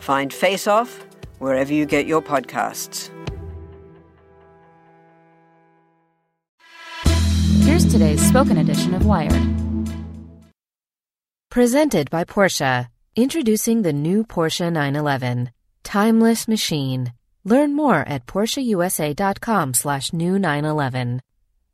Find Face Off wherever you get your podcasts. Here's today's spoken edition of Wired. Presented by Porsche. Introducing the new Porsche 911. Timeless machine. Learn more at PorscheUSA.com slash new 911.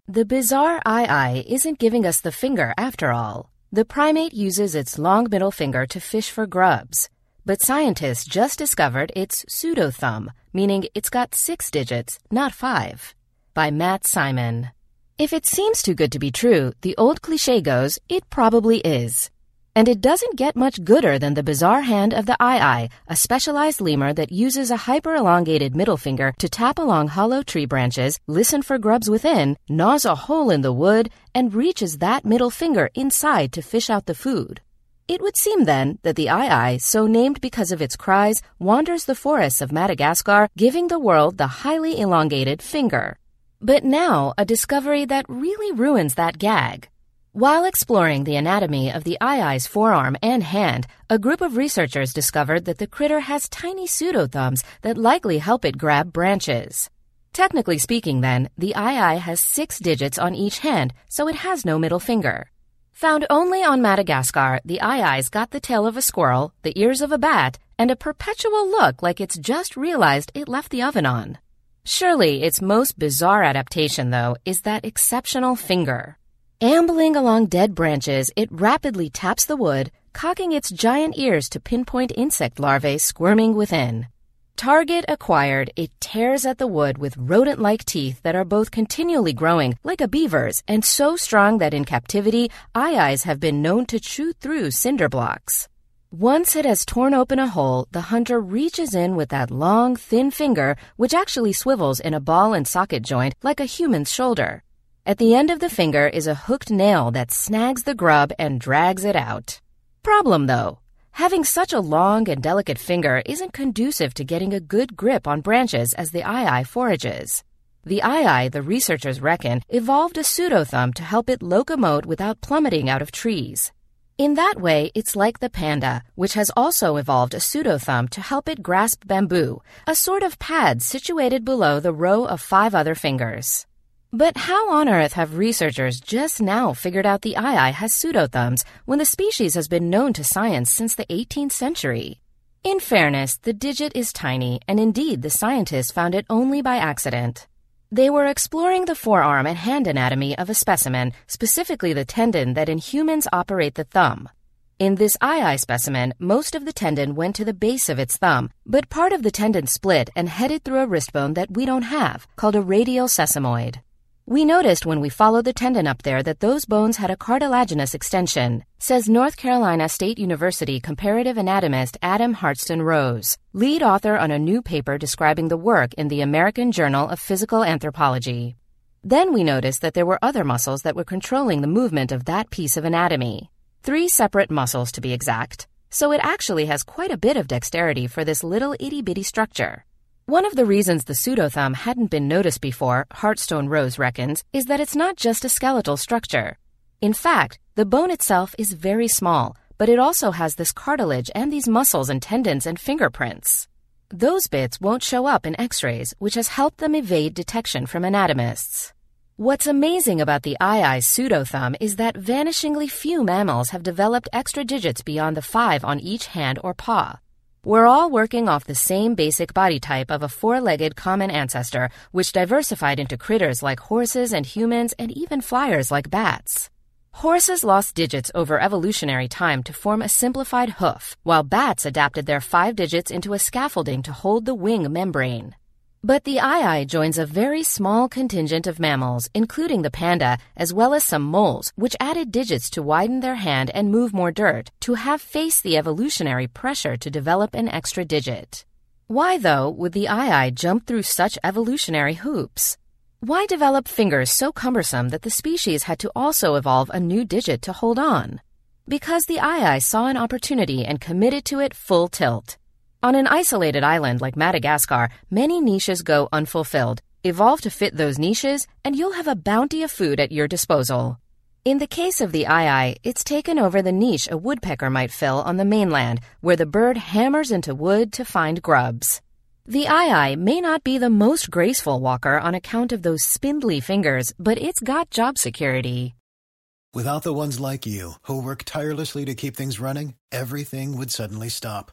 The bizarre aye-aye isn't giving us the finger after all. The primate uses its long middle finger to fish for grubs. But scientists just discovered its pseudo thumb, meaning it's got six digits, not five. By Matt Simon. If it seems too good to be true, the old cliche goes, it probably is. And it doesn't get much gooder than the bizarre hand of the aye-aye a specialized lemur that uses a hyper-elongated middle finger to tap along hollow tree branches, listen for grubs within, gnaws a hole in the wood, and reaches that middle finger inside to fish out the food. It would seem then that the aye-aye so named because of its cries, wanders the forests of Madagascar, giving the world the highly elongated finger. But now, a discovery that really ruins that gag. While exploring the anatomy of the aye-aye's forearm and hand, a group of researchers discovered that the critter has tiny pseudothumbs that likely help it grab branches. Technically speaking, then, the aye-aye has six digits on each hand, so it has no middle finger. Found only on Madagascar, the aye-aye's got the tail of a squirrel, the ears of a bat, and a perpetual look like it's just realized it left the oven on. Surely its most bizarre adaptation, though, is that exceptional finger. Ambling along dead branches, it rapidly taps the wood, cocking its giant ears to pinpoint insect larvae squirming within. Target acquired, it tears at the wood with rodent like teeth that are both continually growing, like a beaver's, and so strong that in captivity, aye-ayes have been known to chew through cinder blocks. Once it has torn open a hole, the hunter reaches in with that long, thin finger, which actually swivels in a ball and socket joint like a human's shoulder. At the end of the finger is a hooked nail that snags the grub and drags it out. Problem though, having such a long and delicate finger isn't conducive to getting a good grip on branches as the aye-aye forages. The aye-aye the researchers reckon, evolved a pseudo-thumb to help it locomote without plummeting out of trees. In that way, it's like the panda, which has also evolved a pseudo-thumb to help it grasp bamboo, a sort of pad situated below the row of five other fingers. But how on earth have researchers just now figured out the aye-aye has pseudothumbs when the species has been known to science since the 18th century? In fairness, the digit is tiny, and indeed the scientists found it only by accident. They were exploring the forearm and hand anatomy of a specimen, specifically the tendon that in humans operate the thumb. In this aye-aye specimen, most of the tendon went to the base of its thumb, but part of the tendon split and headed through a wrist bone that we don't have, called a radial sesamoid. We noticed when we followed the tendon up there that those bones had a cartilaginous extension, says North Carolina State University comparative anatomist Adam Hartstone-Rose, lead author on a new paper describing the work in the American Journal of Physical Anthropology. Then we noticed that there were other muscles that were controlling the movement of that piece of anatomy. Three separate muscles to be exact. So it actually has quite a bit of dexterity for this little itty bitty structure. One of the reasons the pseudothumb hadn't been noticed before, Hartstone-Rose reckons, is that it's not just a skeletal structure. In fact, the bone itself is very small, but it also has this cartilage and these muscles and tendons and fingerprints. Those bits won't show up in x-rays, which has helped them evade detection from anatomists. What's amazing about the aye-aye pseudothumb is that vanishingly few mammals have developed extra digits beyond the five on each hand or paw. We're all working off the same basic body type of a four legged common ancestor, which diversified into critters like horses and humans and even flyers like bats. Horses lost digits over evolutionary time to form a simplified hoof, while bats adapted their five digits into a scaffolding to hold the wing membrane. But the aye-aye joins a very small contingent of mammals, including the panda, as well as some moles, which added digits to widen their hand and move more dirt, to have faced the evolutionary pressure to develop an extra digit. Why, though, would the aye-aye jump through such evolutionary hoops? Why develop fingers so cumbersome that the species had to also evolve a new digit to hold on? Because the aye-aye saw an opportunity and committed to it full tilt. On an isolated island like Madagascar, many niches go unfulfilled. Evolve to fit those niches, and you'll have a bounty of food at your disposal. In the case of the aye-aye, it's taken over the niche a woodpecker might fill on the mainland, where the bird hammers into wood to find grubs. The aye-aye may not be the most graceful walker on account of those spindly fingers, but it's got job security. Without the ones like you, who work tirelessly to keep things running, everything would suddenly stop.